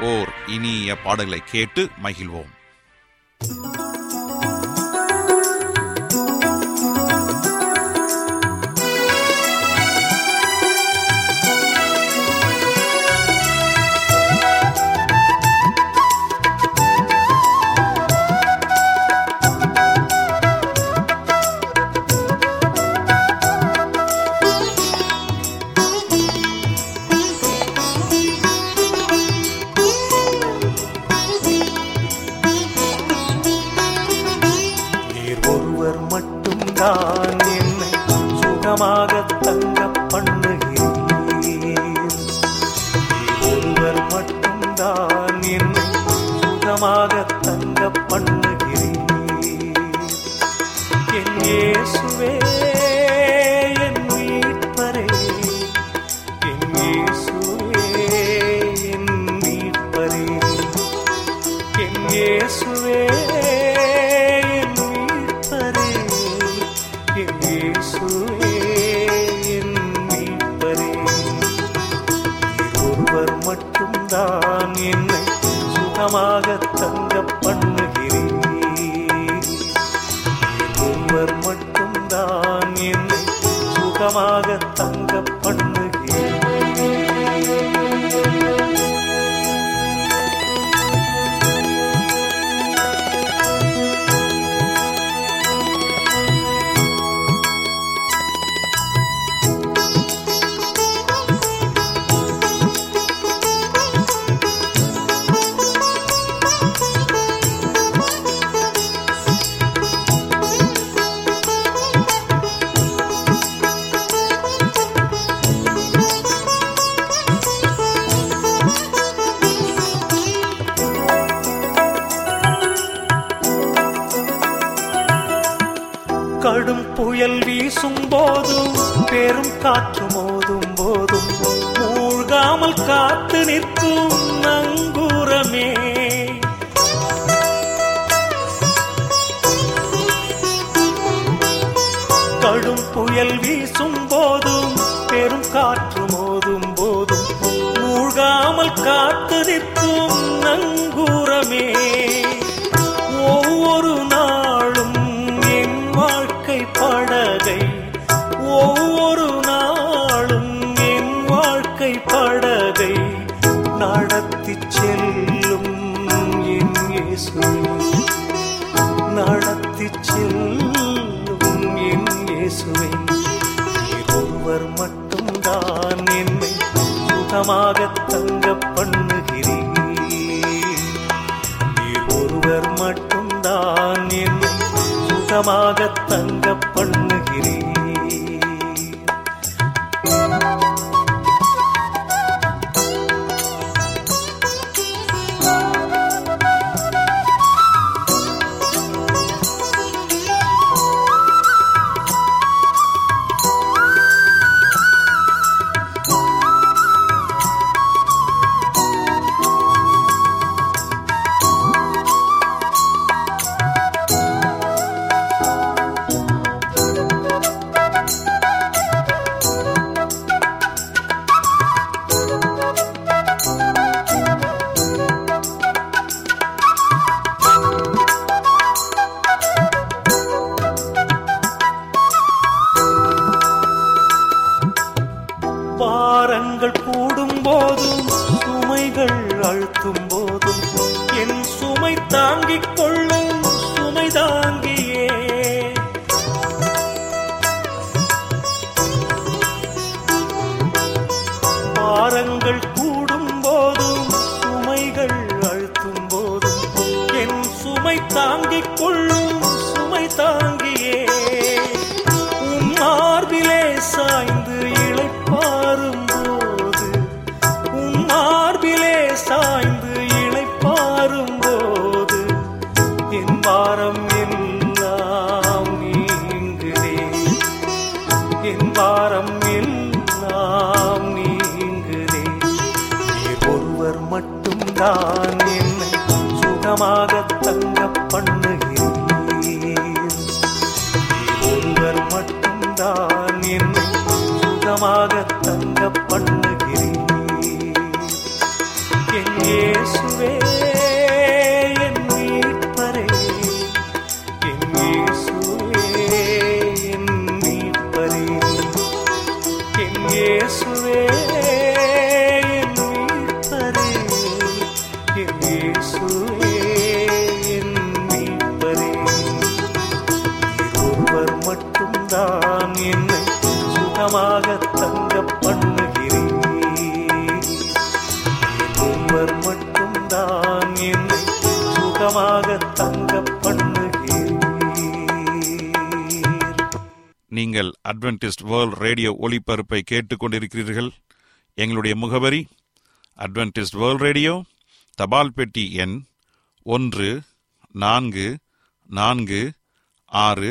ஓர் இனிய பாடலை கேட்டு மகிழ்வோம். நீர் என் இயேசுவே என் நடத்தி செல்லும் என் இயேசுவை. ஒருவர் மட்டும்தான் என்னை சுகமாக தங்க பண்ணுகிறேன் ஒருவர் மட்டும்தான் என்னை சுகமாக தங்க பண்ணு தான் என்னை சுகமாக தங்க பண்ணுகிறேன் மட்டும்தான் என்னை சுகமாக தங்க நீங்கள் அட்வென்டிஸ்ட் வேர்ல்ட் ரேடியோ ஒளிபரப்பை கேட்டுக்கொண்டிருக்கிறீர்கள் எங்களுடைய முகவரி அட்வென்டிஸ்ட் வேர்ல்ட் ரேடியோ தபால் பெட்டி எண் ஒன்று நான்கு நான்கு ஆறு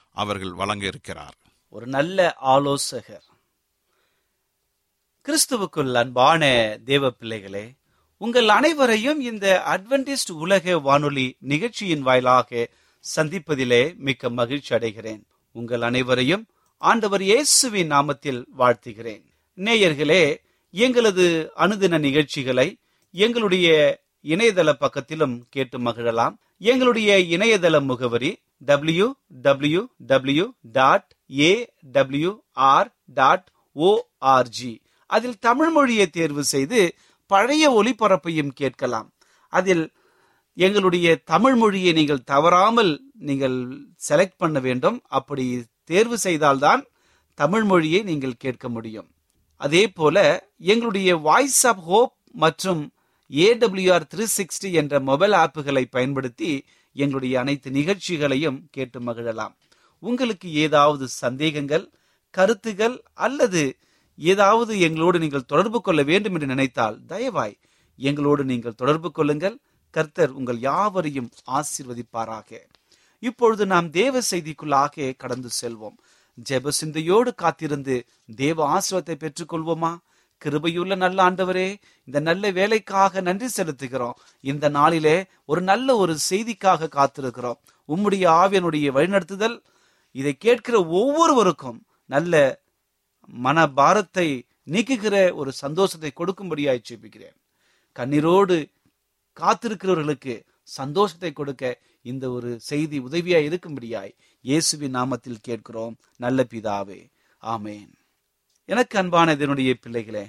அவர்கள் வழங்க இருக்கிறார் ஒரு நல்ல ஆலோசகர். கிறிஸ்துவுக்குள் அன்பான தேவ பிள்ளைகளே உங்கள் அனைவரையும் இந்த அட்வென்டிஸ்ட் உலக வானொலி நிகழ்ச்சியின் வாயிலாக சந்திப்பதிலே மிக்க மகிழ்ச்சி அடைகிறேன். உங்கள் அனைவரையும் ஆண்டவர் இயேசுவின் நாமத்தில் வாழ்த்துகிறேன். நேயர்களே எங்களது அனுதின நிகழ்ச்சிகளை எங்களுடைய இணையதள பக்கத்திலும் கேட்டு மகிழலாம். எங்களுடைய இணையதள முகவரி W W W dot A W R dot ORG அதில் தமிழ் மொழியை தேர்வு செய்து பழைய ஒளிபரப்பையும் கேட்கலாம். அதில் எங்களுடைய தமிழ் மொழியை நீங்கள் தவறாமல் நீங்கள் செலக்ட் பண்ண வேண்டும். அப்படி தேர்வு செய்தால்தான் தமிழ் மொழியை நீங்கள் கேட்க முடியும். அதே போல எங்களுடைய வாய்ஸ் ஆஃப் ஹோப் மற்றும் ஏடபிள்யூஆர் த்ரீ சிக்ஸ்டி என்ற மொபைல் ஆப்புகளை பயன்படுத்தி எங்களுடைய அனைத்து நிகழ்ச்சிகளையும் கேட்டு மகிழலாம். உங்களுக்கு ஏதாவது சந்தேகங்கள் கருத்துகள் அல்லது ஏதாவது எங்களோடு நீங்கள் தொடர்பு கொள்ள வேண்டும் என்று நினைத்தால் தயவாய் எங்களோடு நீங்கள் தொடர்பு கொள்ளுங்கள். கர்த்தர் உங்கள் யாவரையும் ஆசிர்வதிப்பாராக. இப்பொழுது நாம் தேவ செய்திக்குள்ளாக கடந்து செல்வோம். ஜெப சிந்தையோடு காத்திருந்து தேவ ஆசிரத்தை பெற்றுக்கொள்வோமா? கிருபையுள்ள நல்ல ஆண்டவரே இந்த நல்ல வேலைக்காக நன்றி செலுத்துகிறோம். இந்த நாளிலே ஒரு நல்ல ஒரு செய்திக்காக காத்திருக்கிறோம். உம்முடைய ஆவியனுடைய வழிநடத்துதல் இதை கேட்கிற ஒவ்வொருவருக்கும் நல்ல மன பாரத்தை நீக்குகிற ஒரு சந்தோஷத்தை கொடுக்கும்படியாய் ஜெபிக்கிறேன். கண்ணீரோடு காத்திருக்கிறவர்களுக்கு சந்தோஷத்தை கொடுக்க இந்த ஒரு செய்தி உதவியா இருக்கும்படியாய் இயேசுவின் நாமத்தில் கேட்கிறோம். நல்ல பிதாவே ஆமேன். எனக்கு அன்பான இதனுடைய பிள்ளைகளே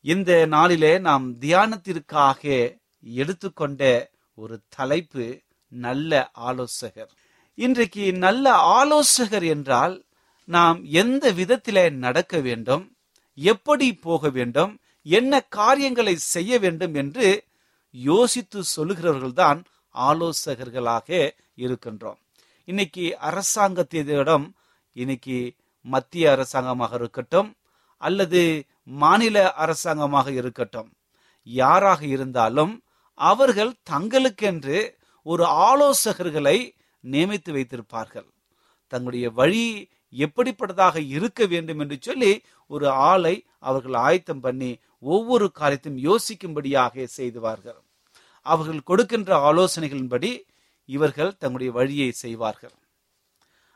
இந்த நாளிலே நாம் தியானத்திற்காக எடுத்துக்கொண்ட ஒரு தலைப்பு நல்ல ஆலோசகர். இன்றைக்கு நல்ல ஆலோசகர் என்றால் நாம் எந்த விதத்திலே நடக்க வேண்டும் எப்படி போக வேண்டும் என்ன காரியங்களை செய்ய வேண்டும் என்று யோசித்து சொல்லுகிறவர்கள்தான் ஆலோசகர்களாக இருக்கின்றோம். இன்னைக்கு அரசாங்கத்திடம் இன்னைக்கு மத்திய அரசாங்கமாக இருக்கட்டும் அல்லது மாநில அரசாங்கமாக இருக்கட்டும். யாராக இருந்தாலும் அவர்கள் தங்களுக்கென்று ஒரு ஆலோசகர்களை நியமித்து வைத்திருப்பார்கள். தங்களுடைய வழி எப்படிப்பட்டதாக இருக்க வேண்டும் என்று சொல்லி ஒரு ஆளை அவர்கள் ஆயத்தம் பண்ணி ஒவ்வொரு காரியத்தையும் யோசிக்கும்படியாக செய்துவார்கள். அவர்கள் கொடுக்கின்ற ஆலோசனைகளின்படி இவர்கள் தங்களுடைய வழியை செய்வார்கள்.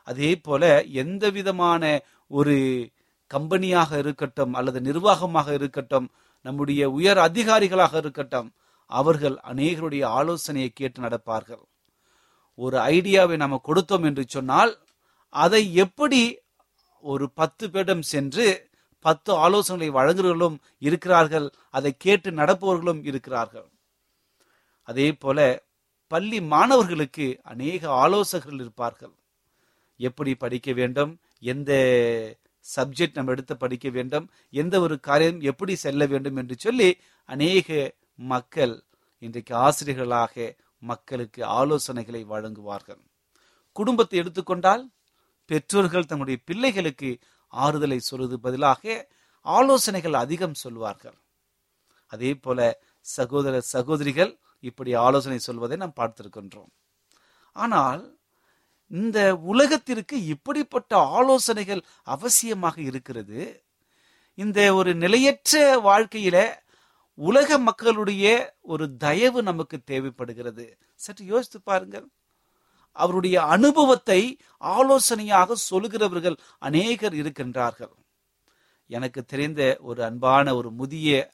அதே போல எந்த விதமான ஒரு கம்பெனியாக இருக்கட்டும் அல்லது நிர்வாகமாக இருக்கட்டும் நம்முடைய உயர் அதிகாரிகளாக இருக்கட்டும் அவர்கள் அநேகருடைய ஆலோசனையை கேட்டு நடப்பார்கள். ஒரு ஐடியாவை நம்ம கொடுத்தோம் என்று சொன்னால் அதை எப்படி ஒரு பத்து பேரிடம் சென்று பத்து ஆலோசனைகளை வழங்குகிறவர்களும் இருக்கிறார்கள் அதை கேட்டு நடப்பவர்களும் இருக்கிறார்கள். அதே போல பள்ளி மாணவர்களுக்கு அநேக ஆலோசகர்கள் இருப்பார்கள். எப்படி படிக்க வேண்டும் எந்த சப்ஜெக்ட் நம்ம எடுத்து படிக்க வேண்டும் எந்த ஒரு காரியம் எப்படி செல்ல வேண்டும் என்று சொல்லி அநேக மக்கள் இன்றைக்கு ஆசிரியர்களாக மக்களுக்கு ஆலோசனைகளை வழங்குவார்கள். குடும்பத்தை எடுத்துக்கொண்டால் பெற்றோர்கள் தங்களுடைய பிள்ளைகளுக்கு ஆறுதலை சொல்வது பதிலாக ஆலோசனைகள் அதிகம் சொல்வார்கள். அதே போல சகோதர சகோதரிகள் இப்படி ஆலோசனை சொல்வதை நாம் பார்த்திருக்கின்றோம். ஆனால் இந்த உலகத்திற்கு இப்படிப்பட்ட ஆலோசனைகள் அவசியமாக இருக்கிறது. இந்த ஒரு நிலையற்ற வாழ்க்கையில உலக மக்களுடைய ஒரு தயவு நமக்கு தேவைப்படுகிறது. சற்று யோசித்து பாருங்கள். அவருடைய அனுபவத்தை ஆலோசனையாக சொல்லுகிறவர்கள் அநேகர் இருக்கின்றார்கள். எனக்கு தெரிந்த ஒரு அன்பான ஒரு முதிய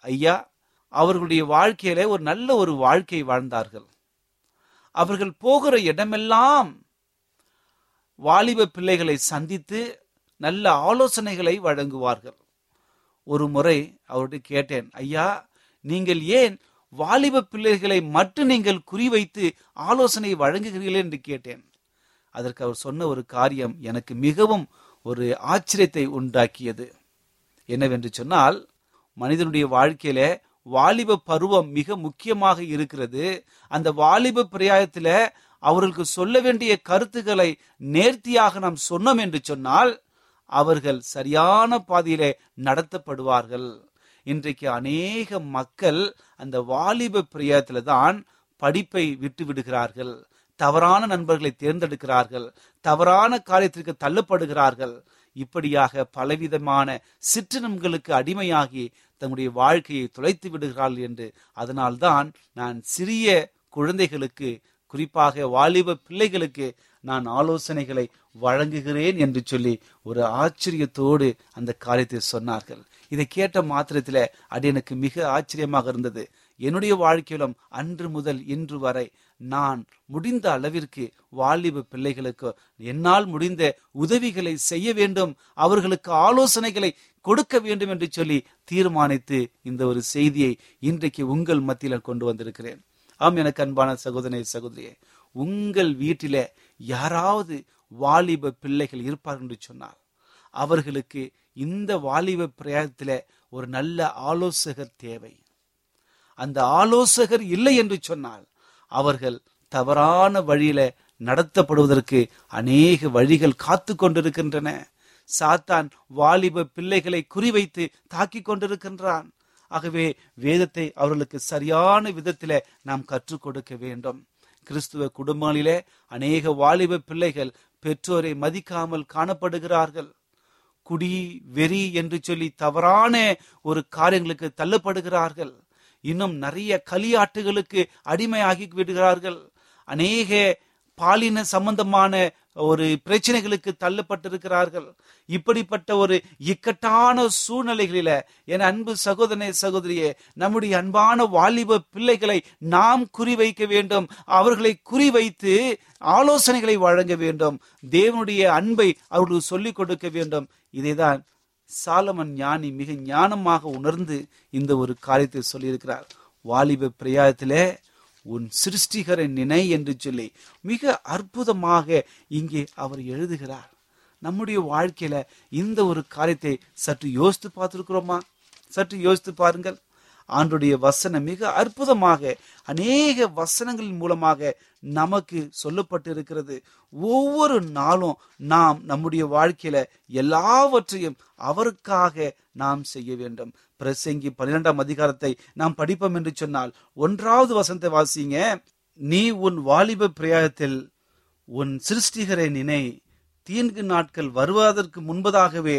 ஐயா அவர்களுடைய வாழ்க்கையில ஒரு நல்ல ஒரு வாழ்க்கை வாழ்ந்தார்கள். அவர்கள் போகிற இடமெல்லாம் வாலிப பிள்ளைகளை சந்தித்து நல்ல ஆலோசனைகளை வழங்குவார்கள். ஒரு முறை அவர்கிட்ட கேட்டேன் ஐயா நீங்கள் ஏன் வாலிப பிள்ளைகளை மட்டும் நீங்கள் குறிவைத்து ஆலோசனை வழங்குகிறீர்கள்? என்று கேட்டேன். அதற்கு அவர் சொன்ன ஒரு காரியம் எனக்கு மிகவும் ஒரு ஆச்சரியத்தை உண்டாக்கியது. என்னவென்று சொன்னால் மனிதனுடைய வாழ்க்கையில வாலிப பருவம் மிக முக்கியமாக இருக்கிறது. அந்த வாலிப பிராயத்தில அவர்களுக்கு சொல்ல வேண்டிய கருத்துக்களை நேர்த்தியாக நாம் சொன்னோம் என்று சொன்னால் அவர்கள் சரியான பாதையிலே நடத்தப்படுவார்கள். இன்றைக்கு அநேக மக்கள் அந்த வாலிப பிரியத்துல தான் படிப்பை விட்டு விடுகிறார்கள் தவறான நண்பர்களை தேர்ந்தெடுக்கிறார்கள். தவறான காரியத்திற்கு தள்ளப்படுகிறார்கள். இப்படியாக பலவிதமான சிற்றினங்களுக்கு அடிமையாகி தங்களுடைய வாழ்க்கையை தொலைத்து விடுகிறார்கள் என்று. அதனால்தான் நான் சிறிய குழந்தைகளுக்கு குறிப்பாக வாலிப பிள்ளைகளுக்கு நான் ஆலோசனைகளை வழங்குகிறேன் என்று சொல்லி ஒரு ஆச்சரியத்தோடு அந்த காரியத்தை சொன்னார்கள். இதை கேட்ட மாத்திரத்தில் அது எனக்கு மிக ஆச்சரியமாக இருந்தது. என்னுடைய வாழ்க்கையிலும் அன்று முதல் இன்று வரை நான் முடிந்த அளவிற்கு வாலிப பிள்ளைகளுக்கு என்னால் முடிந்த உதவிகளை செய்ய வேண்டும் அவர்களுக்கு ஆலோசனைகளை கொடுக்க வேண்டும் என்று சொல்லி தீர்மானித்து இந்த ஒரு செய்தியை இன்றைக்கு உங்கள் மத்தியில் கொண்டு வந்திருக்கிறேன். ஆம் எனக்கு அன்பான சகோதரனை சகோதரியே உங்கள் வீட்டில யாராவது வாலிப பிள்ளைகள் இருப்பார்கள் என்று சொன்னால் அவர்களுக்கு இந்த வாலிப பிரயாணத்தில் ஒரு நல்ல ஆலோசகர் தேவை. அந்த ஆலோசகர் இல்லை என்று சொன்னால் அவர்கள் தவறான வழியில நடத்தப்படுவதற்கு அநேக வழிகள் காத்து கொண்டிருக்கின்றன. சாத்தான் வாலிப பிள்ளைகளை குறிவைத்து தாக்கி கொண்டிருக்கின்றான். ஆகவே வேதத்தை அவர்களுக்கு சரியான விதத்தில நாம் கற்றுக் கொடுக்க வேண்டும். கிறிஸ்துவ குடும்பங்களிலே அநேக வாலிப பிள்ளைகள் பெற்றோரை மதிக்காமல் காணப்படுகிறார்கள். குடி வெறி என்று சொல்லி தவறான ஒரு காரியங்களுக்கு தள்ளப்படுகிறார்கள். இன்னும் நிறைய களியாட்டுகளுக்கு அடிமையாகி விடுகிறார்கள். அநேக பாலின சம்பந்தமான ஒரு பிரச்சனைகளுக்கு தள்ளப்பட்டிருக்கிறார்கள். இப்படிப்பட்ட ஒரு இக்கட்டான சூழ்நிலைகளில என் அன்பு சகோதரனே சகோதரியே நம்முடைய அன்பான வாலிப பிள்ளைகளை நாம் குறிவைக்க வேண்டும். அவர்களை குறிவைத்து ஆலோசனைகளை வழங்க வேண்டும். தேவனுடைய அன்பை அவர்களுக்கு சொல்லிக் கொடுக்க வேண்டும். இதைதான் சாலமன் ஞானி மிக ஞானமாக உணர்ந்து இந்த ஒரு காரியத்தை சொல்லியிருக்கிறார். வாலிப பிரயாயத்திலே உன் சிருஷ்டிகரை நினை என்று சொல்லி மிக அற்புதமாக இங்கே அவர் எழுதுகிறார். நம்முடைய வாழ்க்கையில இந்த ஒரு காரியத்தை சற்று யோசித்து பார்த்துருக்கிறோமா? சற்று யோசித்து பாருங்கள். ஆண்டுடைய வசனம் மிக அற்புதமாக அநேக வசனங்களின் மூலமாக நமக்கு சொல்லப்பட்டு இருக்கிறது ஒவ்வொரு நாளும் நாம் நம்முடைய வாழ்க்கையில எல்லாவற்றையும் அவருக்காக நாம் செய்ய வேண்டும். பிரசங்கி பன்னிரெண்டாம் அதிகாரத்தை நாம் படிப்போம் என்று சொன்னால் ஒன்றாவது வசனத்தை வாசிங்க. நீ உன் வாலிப பிரயாகத்தில் உன் சிருஷ்டிகரை நினை தீன்கு நாட்கள் வருவதற்கு முன்பதாகவே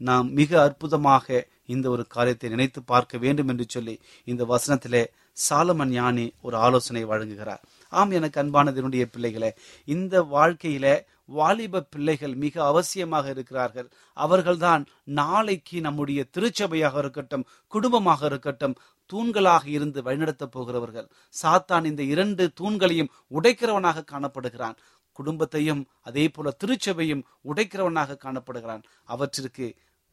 நாம் மிக அற்புதமாக இந்த ஒரு காரியத்தை நினைத்து பார்க்க வேண்டும் என்று சொல்லி இந்த வசனத்திலே சாலமன் ஞானி ஒரு ஆலோசனை வழங்குகிறார். ஆம் எனக்கு அன்பானதனுடைய பிள்ளைகளே இந்த வாழ்க்கையில வாலிப பிள்ளைகள் மிக அவசியமாக இருக்கிறார்கள். அவர்கள்தான் நாளைக்கு நம்முடைய திருச்சபையாக இருக்கட்டும் குடும்பமாக இருக்கட்டும் தூண்களாக இருந்து வழிநடத்தப் போகிறவர்கள். சாத்தான் இந்த இரண்டு தூண்களையும் உடைக்கிறவனாக காணப்படுகிறான். குடும்பத்தையும் அதே போல திருச்சபையும் உடைக்கிறவனாக காணப்படுகிறான். அவற்றிற்கு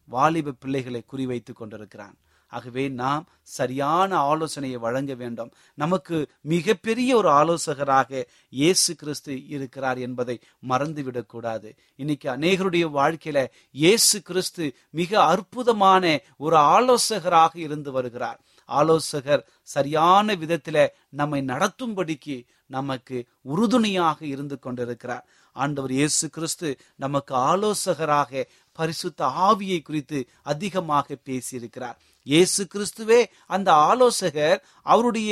வாலிப பிள்ளைகளை குறிவைத்துக் கொண்டிருக்கிறான். ஆகவே நாம் சரியான ஆலோசனையை வழங்க வேண்டும். நமக்கு மிகப்பெரிய ஒரு ஆலோசகராக இயேசு கிறிஸ்து இருக்கிறார் என்பதை மறந்துவிடக்கூடாது இன்னைக்கு அநேகருடைய வாழ்க்கையில இயேசு கிறிஸ்து மிக அற்புதமான ஒரு ஆலோசகராக இருந்து வருகிறார். ஆலோசகர் சரியான விதத்தில நம்மை நடத்தும்படிக்கு நமக்கு உறுதுணையாக இருந்து கொண்டிருக்கிறார். ஆண்டவர் இயேசு கிறிஸ்து நமக்கு ஆலோசகராக பரிசுத்த ஆவியை குறித்து அதிகமாக பேசியிருக்கிறார். இயேசு கிறிஸ்துவே அந்த ஆலோசகர் அவருடைய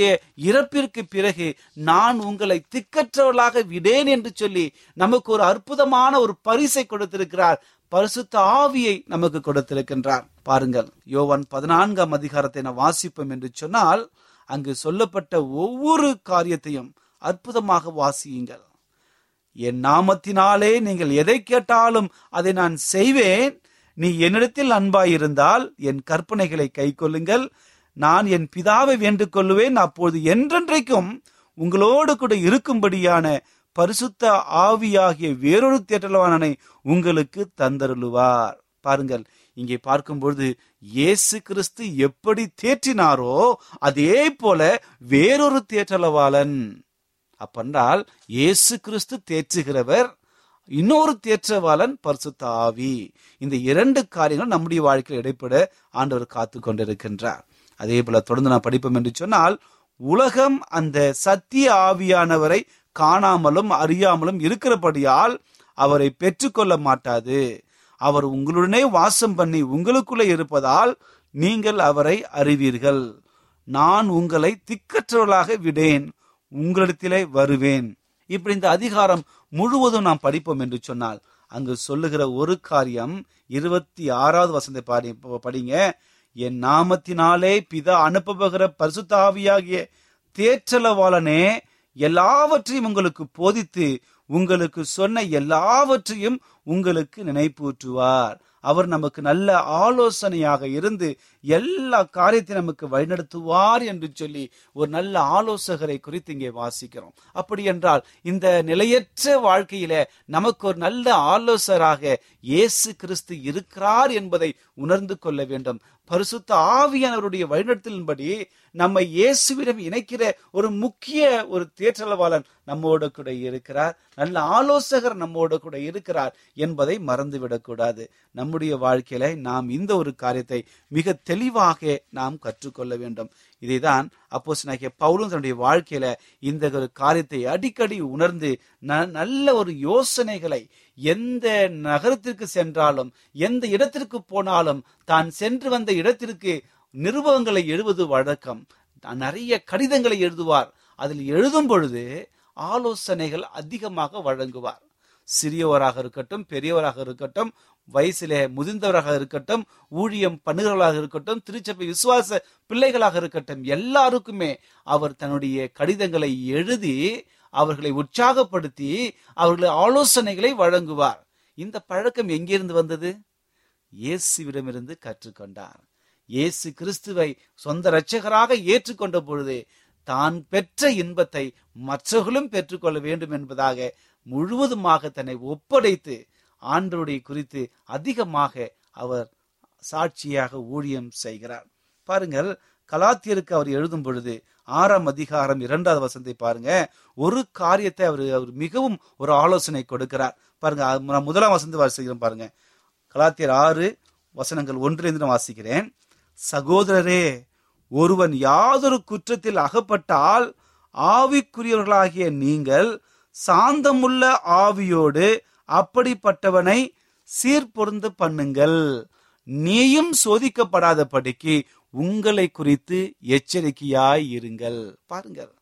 இறப்பிற்கு பிறகு நான் உங்களை திக்கற்றவர்களாக விடேன் என்று சொல்லி நமக்கு ஒரு அற்புதமான ஒரு பரிசை கொடுத்திருக்கிறார். பரிசுத்த ஆவியை நமக்கு கொடுத்திருக்கின்றார். பாருங்கள் யோவான் பதினான்காம் அதிகாரத்தை நான் வாசிப்போம் என்று சொன்னால் அங்கு சொல்லப்பட்ட ஒவ்வொரு காரியத்தையும் அற்புதமாக வாசியுங்கள். என் நாமத்தினாலே நீங்கள் எதை கேட்டாலும் அதை நான் செய்வேன். நீ என்னிடத்தில் அன்பாயிருந்தால் என் கற்பனைகளை கை கொள்ளுங்கள் நான் என் பிதாவை வேண்டிக் கொள்ளுவேன் அப்போது என்றென்றைக்கும் உங்களோடு கூட இருக்கும்படியான பரிசுத்த ஆவியாகிய வேறொரு தேற்றலவானனை உங்களுக்கு தந்தருளுவார். பாருங்கள் இங்கே பார்க்கும்பொழுது இயேசு கிறிஸ்து எப்படி தேற்றினாரோ அதே போல வேறொரு தேற்றலவாளன். அப்பென்றால் இயேசு கிறிஸ்து தேற்றுகிறவர் இன்னொரு தேற்றவாளன் பரிசுத்த ஆவி. இந்த இரண்டு காரியங்கள் நம்முடைய வாழ்க்கையில் இடைப்பட ஆண்டவர் காத்து கொண்டிருக்கின்றார். அதே போல தொடர்ந்து நான் படிப்போம் என்று சொன்னால் உலகம் அந்த சத்திய ஆவியானவரை காணாமலும் அறியாமலும் இருக்கிறபடியால் அவரை பெற்றுக்கொள்ள மாட்டாது. அவர் உங்களுடனே வாசம் பண்ணி உங்களுக்குள்ளே இருப்பதால் நீங்கள் அவரை அறிவீர்கள். நான் உங்களை திக்கற்றவர்களாக விடேன். உங்களிடத்திலே வருவேன். இப்படி இந்த அதிகாரம் முழுவதும் நாம் படிப்போம் என்று சொன்னால் அங்கு சொல்லுகிற ஒரு காரியம் இருபத்தி ஆறாவது வசந்தை பாடி படிங்க. என் நாமத்தினாலே பிதா அனுப்பப்படுகிற பரிசுத்தாவியாகிய தேற்றலவாளனே எல்லாவற்றையும் உங்களுக்கு போதித்து உங்களுக்கு சொன்ன எல்லாவற்றையும் உங்களுக்கு நினைப்பூற்றுவார் அவர் நமக்கு நல்ல ஆலோசனையாக இருந்து எல்லா காரியத்தையும் நமக்கு வழிநடத்துவார் என்று சொல்லி ஒரு நல்ல ஆலோசகரை குறித்து இங்கே வாசிக்கிறோம். அப்படி என்றால் இந்த நிலையற்ற வாழ்க்கையில நமக்கு ஒரு நல்ல ஆலோசகராக இயேசு கிறிஸ்து இருக்கிறார் என்பதை உணர்ந்து கொள்ள வேண்டும். பரிசுத்த ஆவியானவருடைய வழிநடத்தலின்படி நம்மை இயேசுவிடம் இணைக்கிற ஒரு முக்கிய ஒரு தேற்றளவாளன் நம்மோடு கூட இருக்கிறார். நல்ல ஆலோசகர் நம்மோடு கூட இருக்கிறார் என்பதை மறந்துவிடக்கூடாது நம்முடைய வாழ்க்கையில நாம் இந்த ஒரு காரியத்தை மிக தெளிவாக நாம் கற்றுக்கொள்ள வேண்டும். இதைதான் அப்போ பவுலும் தன்னுடைய வாழ்க்கையில இந்த ஒரு காரியத்தை அடிக்கடி உணர்ந்து நல்ல ஒரு யோசனைகளை எந்த நகரத்திற்கு சென்றாலும் எந்த இடத்திற்கு போனாலும் தான் சென்று வந்த இடத்திற்கு நிருபங்களை எழுவது வழக்கம். நிறைய கடிதங்களை எழுதுவார். அதில் எழுதும் பொழுது ஆலோசனைகள் அதிகமாக வழங்குவார். சிறியவராக இருக்கட்டும் பெரியவராக இருக்கட்டும் வயசிலே முதிர்ந்தவராக இருக்கட்டும் ஊழியம் பண்ணுகிறவர்களாக இருக்கட்டும் திருச்சபை விசுவாச பிள்ளைகளாக இருக்கட்டும் எல்லாருக்குமே அவர் தன்னுடைய கடிதங்களை எழுதி அவர்களை உற்சாகப்படுத்தி அவர்களை ஆலோசனைகளை வழங்குவார். இந்த பழக்கம் எங்கிருந்து வந்தது? இயேசுவிடமிருந்து கற்றுக்கொண்டார். இயேசு கிறிஸ்துவை சொந்த இரட்சகராக ஏற்றுக்கொண்ட பொழுது தான் பெற்ற இன்பத்தை மற்றவர்களும் பெற்றுக்கொள்ள வேண்டும் என்பதாக முழுவதுமாக தன்னை ஒப்படைத்து ஆண்டருடைய குறித்து அதிகமாக அவர் சாட்சியாக ஊழியம் செய்கிறார். பாருங்கள் கலாத்தியருக்கு அவர் எழுதும் பொழுது ஆறாம் அதிகாரம் இரண்டாவது வசந்தை பாருங்க. ஒரு காரியத்தை அவர் அவர் மிகவும் ஒரு ஆலோசனை கொடுக்கிறார். பாருங்க முதலாம் வசந்தி வாசிக்கிறேன் பாருங்க. கலாத்தியர் ஆறு வசனங்கள் ஒன்றிலிருந்து நான் வாசிக்கிறேன். சகோதரரே ஒருவன் யாதொரு குற்றத்தில் அகப்பட்டால் ஆவிக்குரியவர்களாகிய நீங்கள் சாந்தமுள்ள ஆவியோடு அப்படிப்பட்டவனை சீர்பொருந்து பண்ணுங்கள். நீயும் சோதிக்கப்படாதபடிக்கு உங்களை குறித்து எச்சரிக்கையாய் இருங்கள். பாருங்கள்.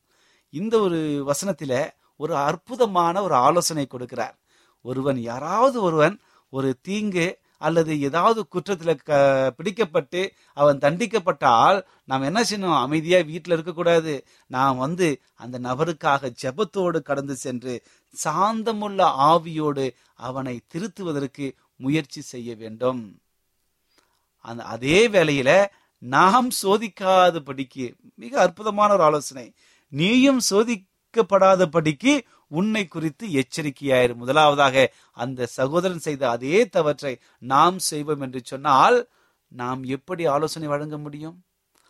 இந்த ஒரு வசனத்தில ஒரு அற்புதமான ஒரு ஆலோசனை கொடுக்கிறார். ஒருவன் யாராவது ஒருவன் ஒரு தீங்கு அல்லது ஏதாவது குற்றத்துல க- பிடிக்கப்பட்டு அவன் தண்டிக்கப்பட்டால் நாம் என்ன செய்யணும்? அமைதியா வீட்டில் இருக்கக்கூடாது. நாம் வந்து அந்த நபருக்காக ஜெபத்தோடு கடந்து சென்று சாந்தமுள்ள ஆவியோடு அவனை திருத்துவதற்கு முயற்சி செய்ய வேண்டும். அந்த அதே வேளையில நாம் சோதிக்காதபடிக்கு மிக அற்புதமான ஒரு ஆலோசனை. நீயும் சோதிக்கப்படாதபடிக்கு உன்னை குறித்து எச்சரிக்கையாயிரு. முதலாவதாக அந்த சகோதரன் செய்த அதே தவற்றை நாம் செய்வோம் என்று சொன்னால் நாம் எப்படி ஆலோசனை வழங்க முடியும்?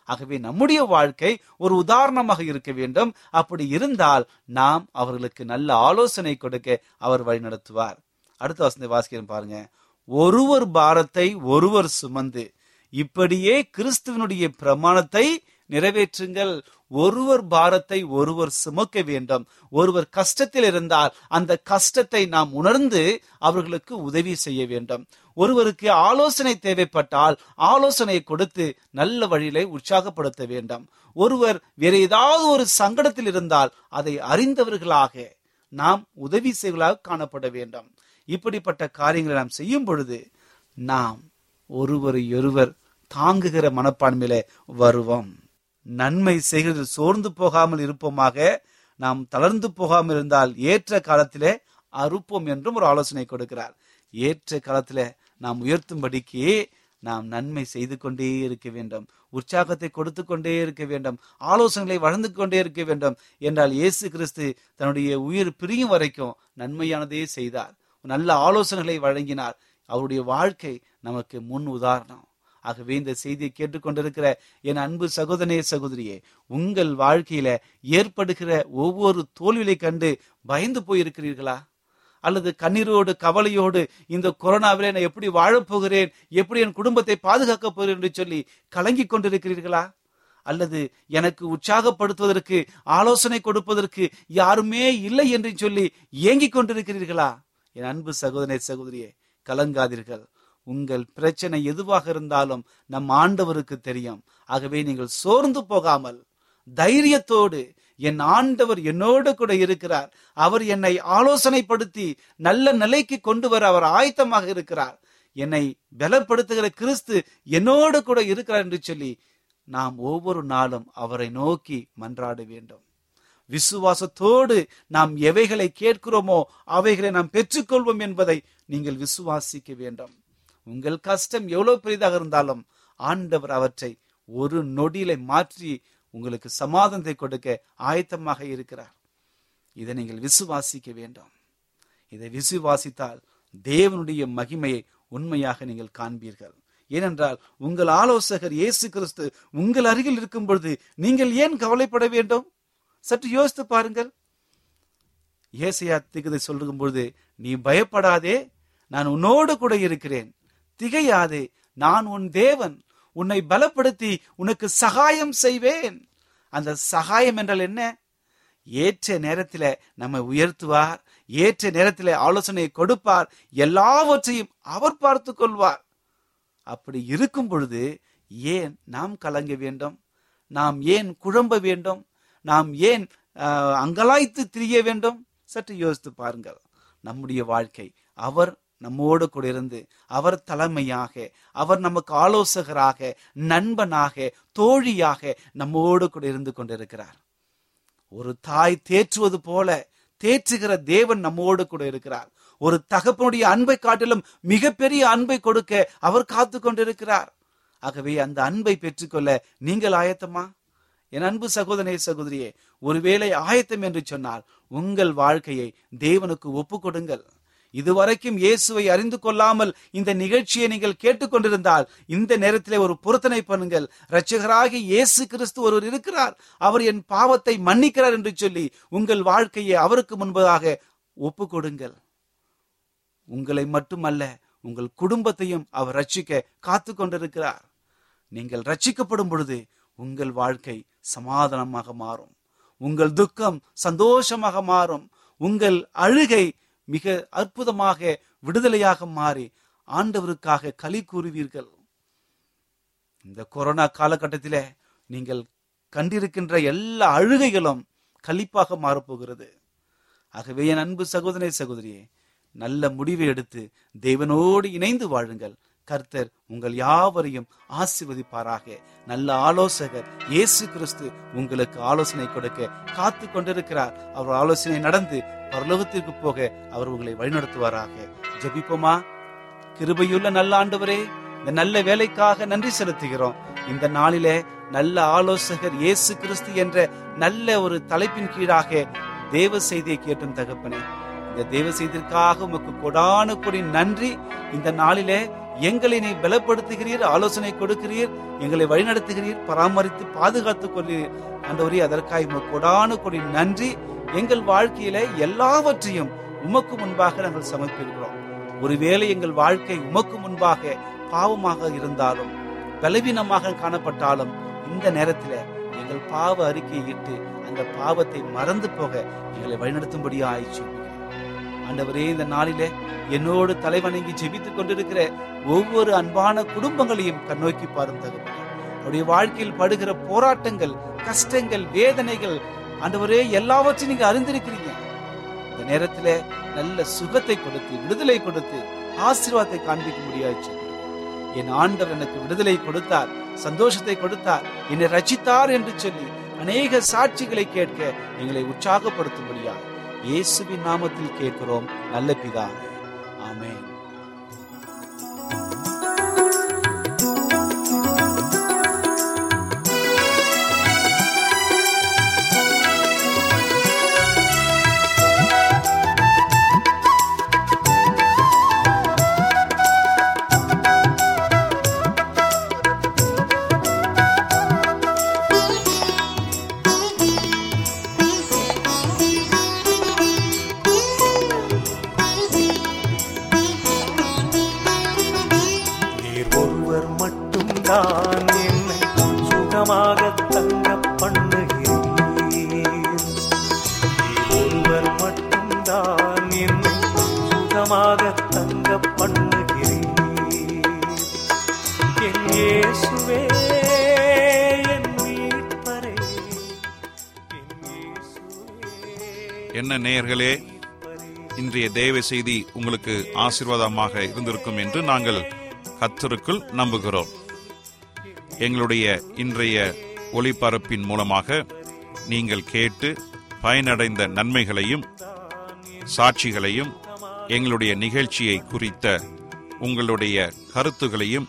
ஆகவே நம்முடைய வாழ்க்கை ஒரு உதாரணமாக இருக்க வேண்டும். அப்படி இருந்தால் நாம் அவர்களுக்கு நல்ல ஆலோசனை கொடுக்க அவர் வழி நடத்துவார். அடுத்த வசந்தை வாசிக்கிறேன் பாருங்க. ஒருவர் பாரத்தை ஒருவர் சுமந்து இப்படியே கிறிஸ்துவனுடைய பிரமாணத்தை நிறைவேற்றுங்கள். ஒருவர் பாரத்தை ஒருவர் சுமக்க வேண்டும். ஒருவர் கஷ்டத்தில் இருந்தால் அந்த கஷ்டத்தை நாம் உணர்ந்து அவர்களுக்கு உதவி செய்ய வேண்டும். ஒருவருக்கு ஆலோசனை தேவைப்பட்டால் ஆலோசனை கொடுத்து நல்ல வழியிலே உற்சாகப்படுத்த வேண்டும். ஒருவர் வேற ஏதாவது ஒரு சங்கடத்தில் இருந்தால் அதை அறிந்தவர்களாக நாம் உதவி செய்வதாக காணப்பட வேண்டும். இப்படிப்பட்ட காரியங்களை நாம் செய்யும் பொழுது நாம் ஒருவரையொருவர் தாங்குகிற மனப்பான்மையில வருவோம். நன்மை செய்கிறது சோர்ந்து போகாமல் இருப்போமாக நாம் தளர்ந்து போகாமல் இருந்தால் ஏற்ற காலத்திலே அறுப்போம் என்றும் ஒரு ஆலோசனை கொடுக்கிறார். ஏற்ற காலத்தில் நாம் உயர்த்தும்படிக்கு நாம் நன்மை செய்து கொண்டே இருக்க வேண்டும். உற்சாகத்தை கொடுத்து கொண்டே இருக்க வேண்டும். ஆலோசனைகளை வளர்ந்து கொண்டே இருக்க வேண்டும் என்றால் இயேசு கிறிஸ்து தன்னுடைய உயிர் பிரியும் வரைக்கும் நன்மையானதே செய்தார். நல்ல ஆலோசனைகளை வழங்கினார். அவருடைய வாழ்க்கை நமக்கு முன் உதாரணம். ஆகவே இந்த செய்தியை கேட்டுக்கொண்டிருக்கிற என் அன்பு சகோதரே சகோதரியே உங்கள் வாழ்க்கையில ஏற்படுகிற ஒவ்வொரு தோல்வியை கண்டு பயந்து போயிருக்கிறீர்களா? அல்லது கண்ணீரோடு கவலையோடு இந்த கொரோனாவில நான் எப்படி வாழப்போகிறேன் எப்படி என் குடும்பத்தை பாதுகாக்கப் போகிறேன் என்று சொல்லி கலங்கிக் கொண்டிருக்கிறீர்களா? அல்லது எனக்கு உற்சாகப்படுத்துவதற்கு ஆலோசனை கொடுப்பதற்கு யாருமே இல்லை என்று சொல்லி ஏங்கிக் கொண்டிருக்கிறீர்களா? என் அன்பு சகோதரே சகோதரியே கலங்காதீர்கள். உங்கள் பிரச்சனை எதுவாக இருந்தாலும் நம் ஆண்டவருக்கு தெரியும். ஆகவே நீங்கள் சோர்ந்து போகாமல் தைரியத்தோடு என் ஆண்டவர் என்னோடு கூட இருக்கிறார். அவர் என்னை ஆலோசனைப்படுத்தி நல்ல நிலைக்கு கொண்டு வர அவர் ஆயத்தமாக இருக்கிறார். என்னை பலப்படுத்துகிற கிறிஸ்து என்னோடு கூட இருக்கிறார் என்று சொல்லி நாம் ஒவ்வொரு நாளும் அவரை நோக்கி மன்றாட வேண்டும். விசுவாசத்தோடு நாம் எவைகளை கேட்கிறோமோ அவைகளை நாம் பெற்றுக்கொள்வோம் என்பதை நீங்கள் விசுவாசிக்க வேண்டும். உங்கள் கஷ்டம் எவ்வளவு பெரிதாக இருந்தாலும் ஆண்டவர் அவற்றை ஒரு நொடியில மாற்றி உங்களுக்கு சமாதானத்தை கொடுக்க ஆயத்தமாக இருக்கிறார். இதை நீங்கள் விசுவாசிக்க வேண்டும். இதை விசுவாசித்தால் தேவனுடைய மகிமையை உண்மையாக நீங்கள் காண்பீர்கள். ஏனென்றால் உங்கள் ஆலோசகர் இயேசு கிறிஸ்து உங்கள் அருகில் இருக்கும் பொழுது நீங்கள் ஏன் கவலைப்பட வேண்டும்? சற்று யோசித்து பாருங்கள். ஏசையா திகதை சொல்லும் பொழுது நீ பயப்படாதே நான் உன்னோடு கூட இருக்கிறேன். திகையாதே நான் உன் தேவன். உன்னை பலப்படுத்தி உனக்கு சகாயம் செய்வேன். அந்த சகாயம் என்றால் என்ன? ஏற்ற நேரத்தில் நம்மை உயர்த்துவார். ஏற்ற நேரத்தில் ஆலோசனை கொடுப்பார். எல்லாவற்றையும் அவர் பார்த்து கொள்வார். அப்படி இருக்கும் பொழுது ஏன் நாம் கலங்க வேண்டும்? நாம் ஏன் குழம்ப வேண்டும்? நாம் ஏன் அங்கலாய்த்து திரிய வேண்டும்? சற்று யோசித்து பாருங்கள். நம்முடைய வாழ்க்கை அவர் நம்மோடு கூட இருந்து அவர் தலைமையாக அவர் நமக்கு ஆலோசகராக நண்பனாக தோழியாக நம்மோடு கூட இருந்து கொண்டிருக்கிறார். ஒரு தாய் தேற்றுவது போல தேற்றுகிற தேவன் நம்மோடு கூட இருக்கிறார். ஒரு தகப்பனுடைய அன்பை காட்டிலும் மிகப்பெரிய அன்பை கொடுக்க அவர் காத்து கொண்டிருக்கிறார். ஆகவே அந்த அன்பை பெற்றுக்கொள்ள நீங்கள் ஆயத்தமா? என் அன்பு சகோதரே சகோதரியே ஒருவேளை ஆயத்தம் என்று சொன்னால் உங்கள் வாழ்க்கையை தேவனுக்கு ஒப்பு கொடுங்கள். இதுவரைக்கும் இயேசுவை அறிந்து கொள்ளாமல் இந்த நிகழ்ச்சியை நீங்கள் கேட்டுக்கொண்டிருந்தால் இந்த நேரத்திலே ஒரு பொருத்தனை பண்ணுங்கள். இரட்சகராகி இயேசு கிறிஸ்து ஒருவர் இருக்கிறார். அவர் என் பாவத்தை மன்னிக்கிறார் என்று சொல்லி உங்கள் வாழ்க்கையை அவருக்கு முன்பதாக ஒப்பு கொடுங்கள் உங்களை மட்டுமல்ல உங்கள் குடும்பத்தையும் அவர் ரட்சிக்க காத்து கொண்டிருக்கிறார் நீங்கள் ரட்சிக்கப்படும் பொழுது உங்கள் வாழ்க்கை சமாதானமாக மாறும். உங்கள் துக்கம் சந்தோஷமாக மாறும். உங்கள் அழுகை மிக அற்புதமாக விடுதலையாக மாறி ஆண்டவருக்காக களி கூறுவீர்கள். இந்த கொரோனா காலகட்டத்திலே நீங்கள் கண்டிருக்கின்ற எல்லா அழுகைகளும் கழிப்பாக மாறப்போகிறது. ஆகவே என் அன்பு சகோதரே சகோதரியே நல்ல முடிவை எடுத்து தேவனோடு இணைந்து வாழுங்கள். கர்த்தர் உங்கள் யாவரையும் ஆசிர்வதிப்பாராக. நல்ல ஆலோசகர் இயேசு கிறிஸ்து உங்களுக்கு ஆலோசனை கொடுக்க காத்து கொண்டிருக்கிறார். அவர் ஆலோசனை நடந்து பரலோகத்திற்கு போக அவர் உங்களை வழிநடத்துவாராக. ஜபிப்போமா? கிருபையுள்ள நல்ல ஆண்டவரே இந்த நல்ல வேலைக்காக நன்றி செலுத்துகிறோம். இந்த நாளிலே நல்ல ஆலோசகர் இயேசு கிறிஸ்து என்ற நல்ல ஒரு தலைப்பின் கீழாக தேவ செய்தியை கேட்டும் தகப்பனே. இந்த தேவ செய்திற்காக உமக்கு கொடானு கொடி நன்றி. இந்த நாளிலே எங்களை நீ பலப்படுத்துகிறீர் ஆலோசனை கொடுக்கிறீர் எங்களை வழிநடத்துகிறீர் பராமரித்து பாதுகாத்துக் கொள்கிறீர். அந்தவரே அதற்காக உமக்கு கொடானு கொடி நன்றி. எங்கள் வாழ்க்கையில எல்லாவற்றையும் உமக்கு முன்பாக நாங்கள் சமர்ப்பிக்கிறோம். ஒருவேளை எங்கள் வாழ்க்கை உமக்கு முன்பாக பாவமாக இருந்தாலும் பலவீனமாக காணப்பட்டாலும் இந்த நேரத்தில் எங்கள் பாவ அறிக்கையை இட்டு அந்த பாவத்தை மறந்து போக எங்களை வழிநடத்தும்படியா ஆயிடுச்சு ஆண்டவரே இந்த நாளிலே என்னோடு தலைவணங்கி ஜெபித்துக் கொண்டிருக்கிற ஒவ்வொரு அன்பான குடும்பங்களையும் கண்ணோக்கி பாரும் தகவல் அவருடைய வாழ்க்கையில் படுகிற போராட்டங்கள் கஷ்டங்கள் வேதனைகள் ஆண்டவரே எல்லாவற்றையும் நீங்க அறிந்திருக்கிறீங்க. இந்த நேரத்துல நல்ல சுகத்தை கொடுத்து விடுதலை கொடுத்து ஆசீர்வாதத்தை காண்பிக்க முடியாது என் ஆண்டவர் எனக்கு விடுதலை கொடுத்தார் சந்தோஷத்தை கொடுத்தார் என்னை ரச்சித்தார் என்று சொல்லி அநேக சாட்சிகளை கேட்க எங்களை உற்சாகப்படுத்தும்படியா இயேசுவின் நாமத்தில் கேட்கிறோம் நல்ல பிதாவே. ஆமேன். இயேசுவே என்ன நேயர்களே இன்றைய தேவ செய்தி உங்களுக்கு ஆசீர்வாதமாக இருந்திருக்கும் என்று நாங்கள் கத்தருக்குள் நம்புகிறோம். எங்களுடைய இன்றைய ஒளிபரப்பின் மூலமாக நீங்கள் கேட்டு பயனடைந்த நன்மைகளையும் சாட்சிகளையும் எங்களுடைய நிகழ்ச்சியை குறித்த உங்களுடைய கருத்துகளையும்